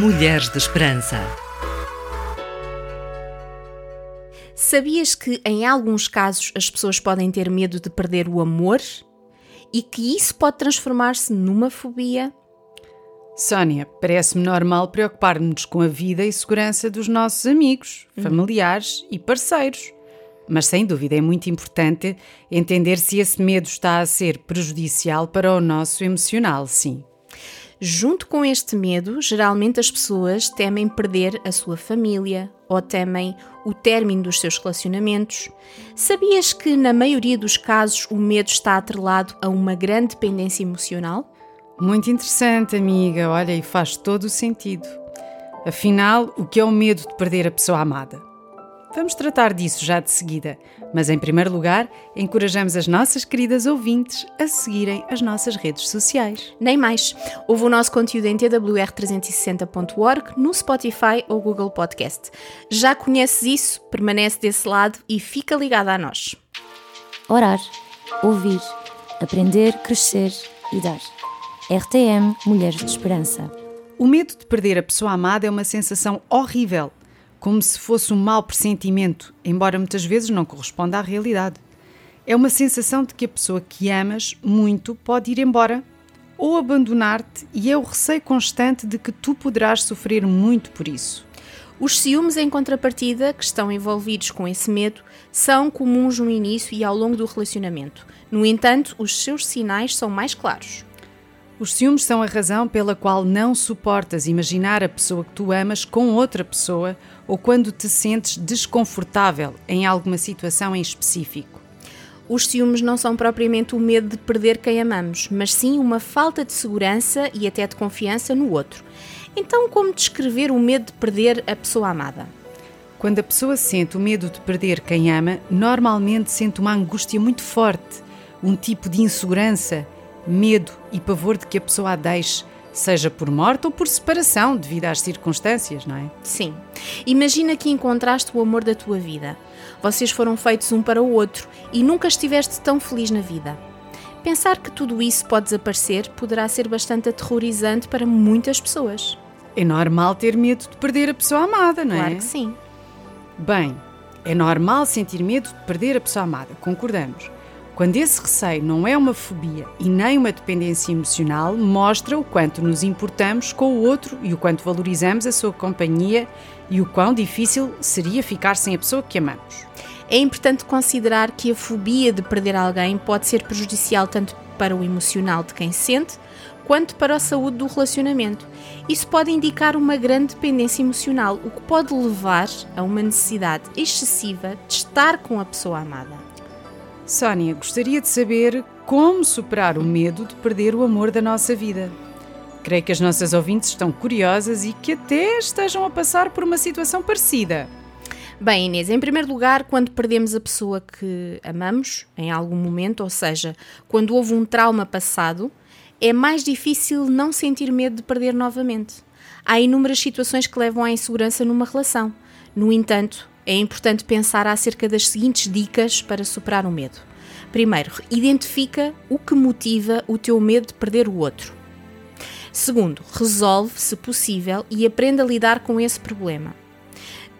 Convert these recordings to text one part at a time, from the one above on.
Mulheres de Esperança. Sabias que em alguns casos as pessoas podem ter medo de perder o amor e que isso pode transformar-se numa fobia? Sónia, parece-me normal preocupar-nos com a vida e segurança dos nossos amigos, familiares e parceiros. Mas sem dúvida é muito importante entender se esse medo está a ser prejudicial para o nosso emocional, sim. Junto com este medo, geralmente as pessoas temem perder a sua família ou temem o término dos seus relacionamentos. Sabias que, na maioria dos casos, o medo está atrelado a uma grande dependência emocional? Muito interessante, amiga. Olha, e faz todo o sentido. Afinal, o que é o medo de perder a pessoa amada? Vamos tratar disso já de seguida, mas em primeiro lugar, encorajamos as nossas queridas ouvintes a seguirem as nossas redes sociais. Nem mais. Ouve o nosso conteúdo em twr360.org, no Spotify ou Google Podcast. Já conheces isso? Permanece desse lado e fica ligado a nós. Orar, ouvir, aprender, crescer e dar. RTM Mulheres de Esperança. O medo de perder a pessoa amada é uma sensação horrível, como se fosse um mau pressentimento, embora muitas vezes não corresponda à realidade. É uma sensação de que a pessoa que amas muito pode ir embora ou abandonar-te, e é o receio constante de que tu poderás sofrer muito por isso. Os ciúmes em contrapartida, que estão envolvidos com esse medo, são comuns no início e ao longo do relacionamento. No entanto, os seus sinais são mais claros. Os ciúmes são a razão pela qual não suportas imaginar a pessoa que tu amas com outra pessoa ou quando te sentes desconfortável em alguma situação em específico. Os ciúmes não são propriamente o medo de perder quem amamos, mas sim uma falta de segurança e até de confiança no outro. Então, como descrever o medo de perder a pessoa amada? Quando a pessoa sente o medo de perder quem ama, normalmente sente uma angústia muito forte, um tipo de insegurança, medo e pavor de que a pessoa a deixe, seja por morte ou por separação, devido às circunstâncias, não é? Sim. Imagina que encontraste o amor da tua vida. Vocês foram feitos um para o outro e nunca estiveste tão feliz na vida. Pensar que tudo isso pode desaparecer poderá ser bastante aterrorizante para muitas pessoas. É normal ter medo de perder a pessoa amada, não é? Claro que sim. Bem, é normal sentir medo de perder a pessoa amada, concordamos. Quando esse receio não é uma fobia e nem uma dependência emocional, mostra o quanto nos importamos com o outro e o quanto valorizamos a sua companhia e o quão difícil seria ficar sem a pessoa que amamos. É importante considerar que a fobia de perder alguém pode ser prejudicial tanto para o emocional de quem sente, quanto para a saúde do relacionamento. Isso pode indicar uma grande dependência emocional, o que pode levar a uma necessidade excessiva de estar com a pessoa amada. Sónia, gostaria de saber como superar o medo de perder o amor da nossa vida. Creio que as nossas ouvintes estão curiosas e que até estejam a passar por uma situação parecida. Bem, Inês, em primeiro lugar, quando perdemos a pessoa que amamos em algum momento, ou seja, quando houve um trauma passado, é mais difícil não sentir medo de perder novamente. Há inúmeras situações que levam à insegurança numa relação. No entanto, é importante pensar acerca das seguintes dicas para superar o medo. Primeiro, identifica o que motiva o teu medo de perder o outro. Segundo, resolve, se possível, e aprenda a lidar com esse problema.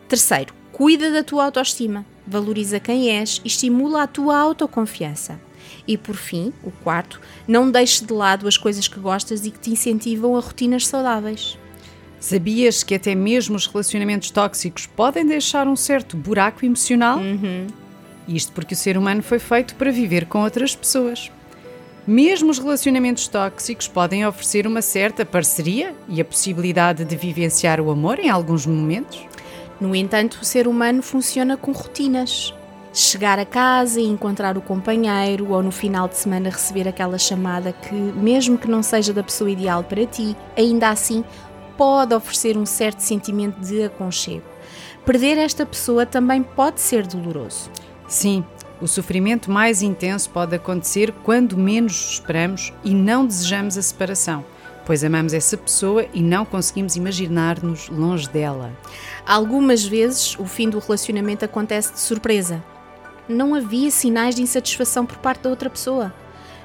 Terceiro, cuida da tua autoestima, valoriza quem és e estimula a tua autoconfiança. E por fim, o quarto, não deixes de lado as coisas que gostas e que te incentivam a rotinas saudáveis. Sabias que até mesmo os relacionamentos tóxicos podem deixar um certo buraco emocional? Uhum. Isto porque o ser humano foi feito para viver com outras pessoas. Mesmo os relacionamentos tóxicos podem oferecer uma certa parceria e a possibilidade de vivenciar o amor em alguns momentos. No entanto, o ser humano funciona com rotinas. Chegar a casa e encontrar o companheiro, ou no final de semana receber aquela chamada que, mesmo que não seja da pessoa ideal para ti, ainda assim pode oferecer um certo sentimento de aconchego. Perder esta pessoa também pode ser doloroso. Sim, o sofrimento mais intenso pode acontecer quando menos esperamos e não desejamos a separação, pois amamos essa pessoa e não conseguimos imaginar-nos longe dela. Algumas vezes o fim do relacionamento acontece de surpresa. Não havia sinais de insatisfação por parte da outra pessoa.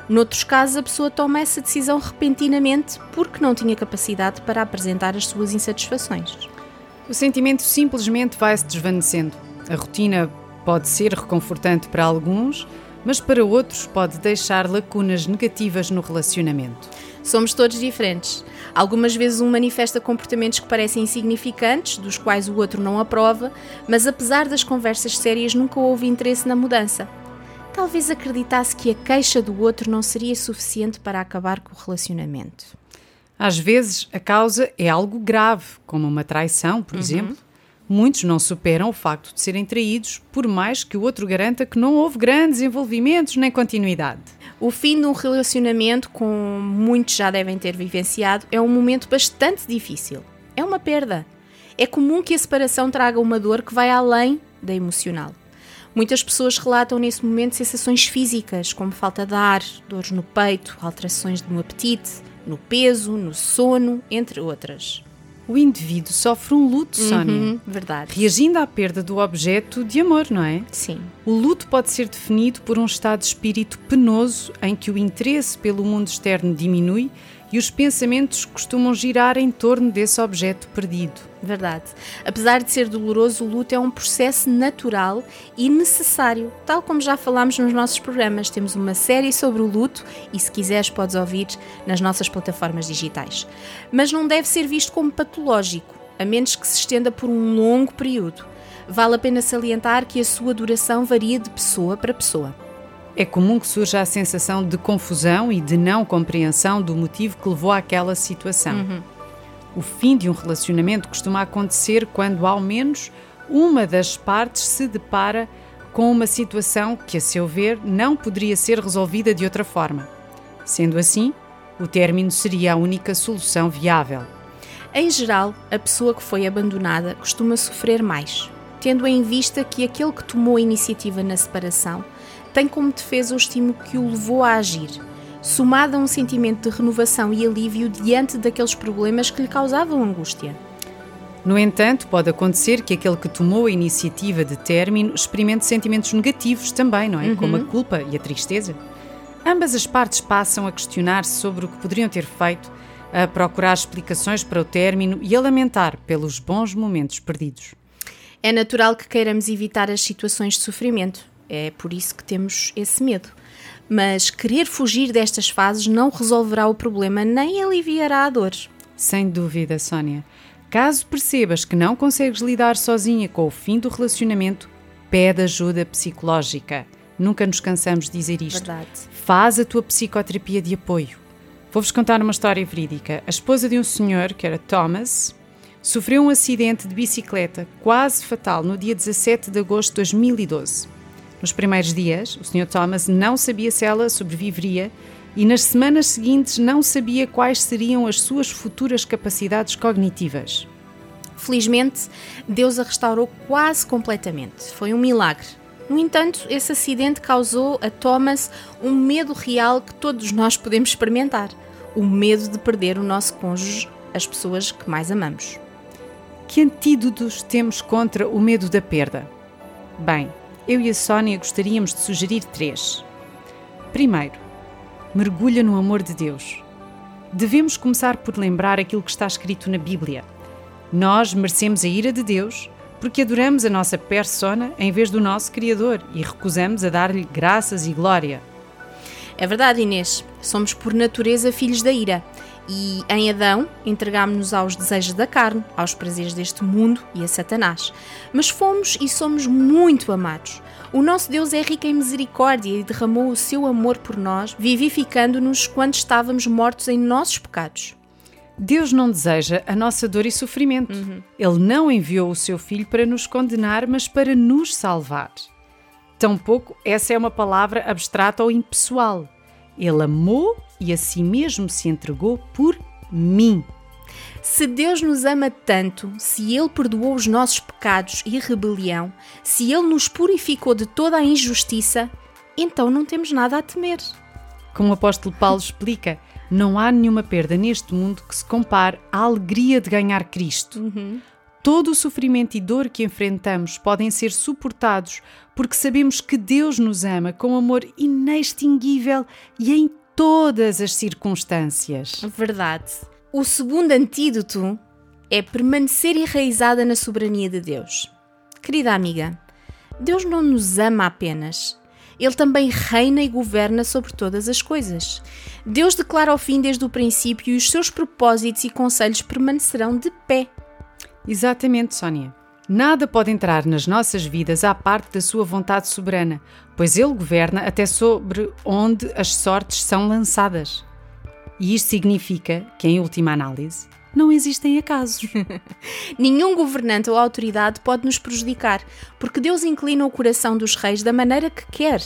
Noutros casos, a pessoa toma essa decisão repentinamente porque não tinha capacidade para apresentar as suas insatisfações. O sentimento simplesmente vai se desvanecendo. A rotina pode ser reconfortante para alguns, mas para outros pode deixar lacunas negativas no relacionamento. Somos todos diferentes. Algumas vezes um manifesta comportamentos que parecem insignificantes, dos quais o outro não aprova, mas apesar das conversas sérias nunca houve interesse na mudança. Talvez acreditasse que a queixa do outro não seria suficiente para acabar com o relacionamento. Às vezes a causa é algo grave, como uma traição, por uhum. exemplo. Muitos não superam o facto de serem traídos, por mais que o outro garanta que não houve grandes envolvimentos nem continuidade. O fim de um relacionamento, como muitos já devem ter vivenciado, é um momento bastante difícil. É uma perda. É comum que a separação traga uma dor que vai além da emocional. Muitas pessoas relatam nesse momento sensações físicas, como falta de ar, dores no peito, alterações no apetite, no peso, no sono, entre outras. O indivíduo sofre um luto, Sónia. Uhum, verdade. Reagindo à perda do objeto de amor, não é? Sim. O luto pode ser definido por um estado de espírito penoso em que o interesse pelo mundo externo diminui e os pensamentos costumam girar em torno desse objeto perdido. Verdade. Apesar de ser doloroso, o luto é um processo natural e necessário, tal como já falámos nos nossos programas. Temos uma série sobre o luto e, se quiseres, podes ouvir nas nossas plataformas digitais. Mas não deve ser visto como patológico, a menos que se estenda por um longo período. Vale a pena salientar que a sua duração varia de pessoa para pessoa. É comum que surja a sensação de confusão e de não compreensão do motivo que levou àquela situação. Uhum. O fim de um relacionamento costuma acontecer quando, ao menos, uma das partes se depara com uma situação que, a seu ver, não poderia ser resolvida de outra forma. Sendo assim, o término seria a única solução viável. Em geral, a pessoa que foi abandonada costuma sofrer mais, tendo em vista que aquele que tomou a iniciativa na separação tem como defesa o estímulo que o levou a agir, somado a um sentimento de renovação e alívio diante daqueles problemas que lhe causavam angústia. No entanto, pode acontecer que aquele que tomou a iniciativa de término experimente sentimentos negativos também, não é? Uhum. Como a culpa e a tristeza. Ambas as partes passam a questionar-se sobre o que poderiam ter feito, a procurar explicações para o término e a lamentar pelos bons momentos perdidos. É natural que queiramos evitar as situações de sofrimento, é por isso que temos esse medo. Mas querer fugir destas fases não resolverá o problema nem aliviará a dor. Sem dúvida, Sónia. Caso percebas que não consegues lidar sozinha com o fim do relacionamento, pede ajuda psicológica. Nunca nos cansamos de dizer isto. Verdade. Faz a tua psicoterapia de apoio. Vou-vos contar uma história verídica. A esposa de um senhor, que era Thomas, sofreu um acidente de bicicleta quase fatal no dia 17 de agosto de 2012. Nos primeiros dias, o Sr. Thomas não sabia se ela sobreviveria e nas semanas seguintes não sabia quais seriam as suas futuras capacidades cognitivas. Felizmente, Deus a restaurou quase completamente. Foi um milagre. No entanto, esse acidente causou a Thomas um medo real que todos nós podemos experimentar: o medo de perder o nosso cônjuge, as pessoas que mais amamos. Que antídotos temos contra o medo da perda? Bem, eu e a Sónia gostaríamos de sugerir três. Primeiro, mergulha no amor de Deus. Devemos começar por lembrar aquilo que está escrito na Bíblia. Nós merecemos a ira de Deus porque adoramos a nossa persona em vez do nosso Criador e recusamos a dar-lhe graças e glória. É verdade, Inês. Somos por natureza filhos da ira. E em Adão entregámos-nos aos desejos da carne, aos prazeres deste mundo e a Satanás. Mas fomos e somos muito amados. O nosso Deus é rico em misericórdia e derramou o seu amor por nós, vivificando-nos quando estávamos mortos em nossos pecados. Deus não deseja a nossa dor e sofrimento. Uhum. Ele não enviou o seu Filho para nos condenar, mas para nos salvar. Tampouco essa é uma palavra abstrata ou impessoal. Ele amou e a si mesmo se entregou por mim. Se Deus nos ama tanto, se Ele perdoou os nossos pecados e rebelião, se Ele nos purificou de toda a injustiça, então não temos nada a temer. Como o apóstolo Paulo explica, não há nenhuma perda neste mundo que se compare à alegria de ganhar Cristo. Uhum. Todo o sofrimento e dor que enfrentamos podem ser suportados porque sabemos que Deus nos ama com amor inextinguível e em todas as circunstâncias. Verdade. O segundo antídoto é permanecer enraizada na soberania de Deus. Querida amiga, Deus não nos ama apenas. Ele também reina e governa sobre todas as coisas. Deus declara o fim desde o princípio e os seus propósitos e conselhos permanecerão de pé. Exatamente, Sónia. Nada pode entrar nas nossas vidas à parte da sua vontade soberana, pois ele governa até sobre onde as sortes são lançadas. E isto significa que, em última análise, não existem acasos. Nenhum governante ou autoridade pode nos prejudicar, porque Deus inclina o coração dos reis da maneira que quer.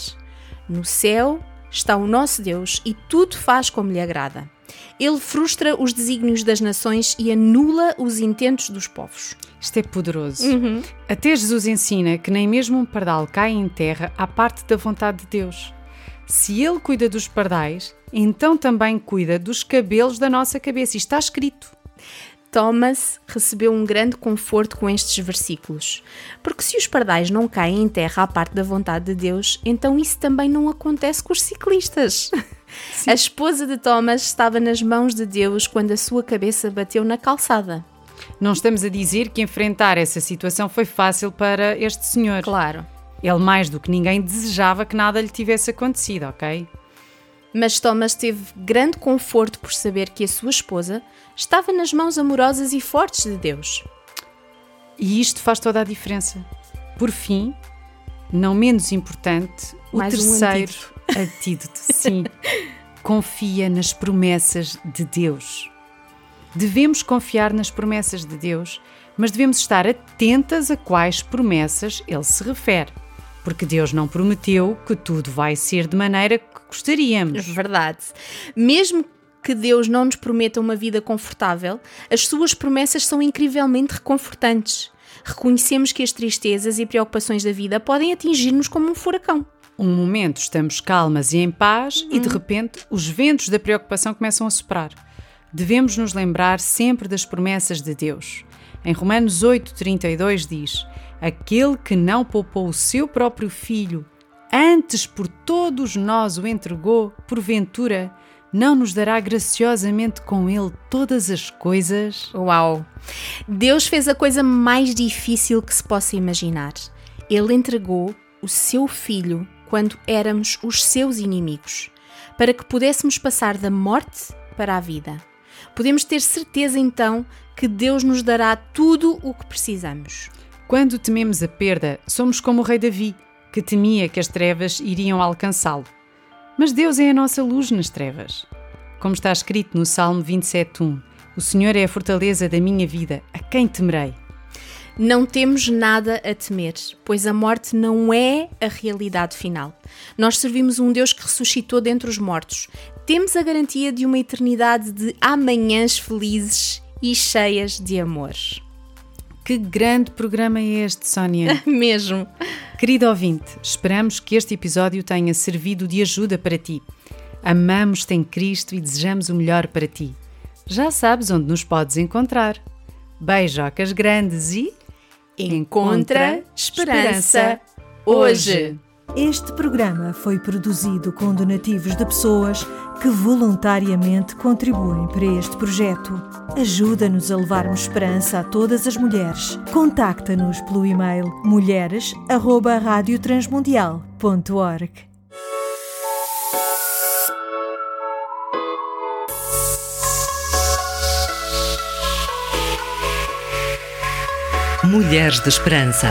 No céu está o nosso Deus e tudo faz como lhe agrada. Ele frustra os desígnios das nações e anula os intentos dos povos. Isto é poderoso. Uhum. Até Jesus ensina que nem mesmo um pardal cai em terra à parte da vontade de Deus. Se Ele cuida dos pardais, então também cuida dos cabelos da nossa cabeça. Isto está escrito. Thomas recebeu um grande conforto com estes versículos, porque se os pardais não caem em terra à parte da vontade de Deus, então isso também não acontece com os ciclistas. Sim. A esposa de Thomas estava nas mãos de Deus quando a sua cabeça bateu na calçada. Não estamos a dizer que enfrentar essa situação foi fácil para este senhor. Claro. Ele, mais do que ninguém, desejava que nada lhe tivesse acontecido, ok? Mas Thomas teve grande conforto por saber que a sua esposa estava nas mãos amorosas e fortes de Deus. E isto faz toda a diferença. Por fim, não menos importante, o Mais terceiro um antídoto. Sim. Confia nas promessas de Deus. Devemos confiar nas promessas de Deus, mas devemos estar atentas a quais promessas ele se refere. Porque Deus não prometeu que tudo vai ser de maneira gostaríamos. Verdade. Mesmo que Deus não nos prometa uma vida confortável, as suas promessas são incrivelmente reconfortantes. Reconhecemos que as tristezas e preocupações da vida podem atingir-nos como um furacão. Um momento estamos calmas e em paz e de repente os ventos da preocupação começam a soprar. Devemos nos lembrar sempre das promessas de Deus. Em Romanos 8:32 diz: Aquele que não poupou o seu próprio filho, antes por todos nós o entregou, porventura, não nos dará graciosamente com ele todas as coisas? Uau! Deus fez a coisa mais difícil que se possa imaginar. Ele entregou o seu filho quando éramos os seus inimigos, para que pudéssemos passar da morte para a vida. Podemos ter certeza então que Deus nos dará tudo o que precisamos. Quando tememos a perda, somos como o rei Davi que temia que as trevas iriam alcançá-lo. Mas Deus é a nossa luz nas trevas. Como está escrito no Salmo 27:1, o Senhor é a fortaleza da minha vida, a quem temerei? Não temos nada a temer, pois a morte não é a realidade final. Nós servimos um Deus que ressuscitou dentre os mortos. Temos a garantia de uma eternidade de amanhãs felizes e cheias de amor. Que grande programa é este, Sónia? Mesmo. Querido ouvinte, esperamos que este episódio tenha servido de ajuda para ti. Amamos-te em Cristo e desejamos o melhor para ti. Já sabes onde nos podes encontrar. Beijocas grandes e. Encontra esperança hoje! Este programa foi produzido com donativos de pessoas que voluntariamente contribuem para este projeto. Ajuda-nos a levarmos esperança a todas as mulheres. Contacta-nos pelo e-mail mulheres@radiotransmundial.org. Mulheres de Esperança.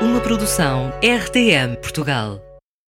Uma produção RTM Portugal.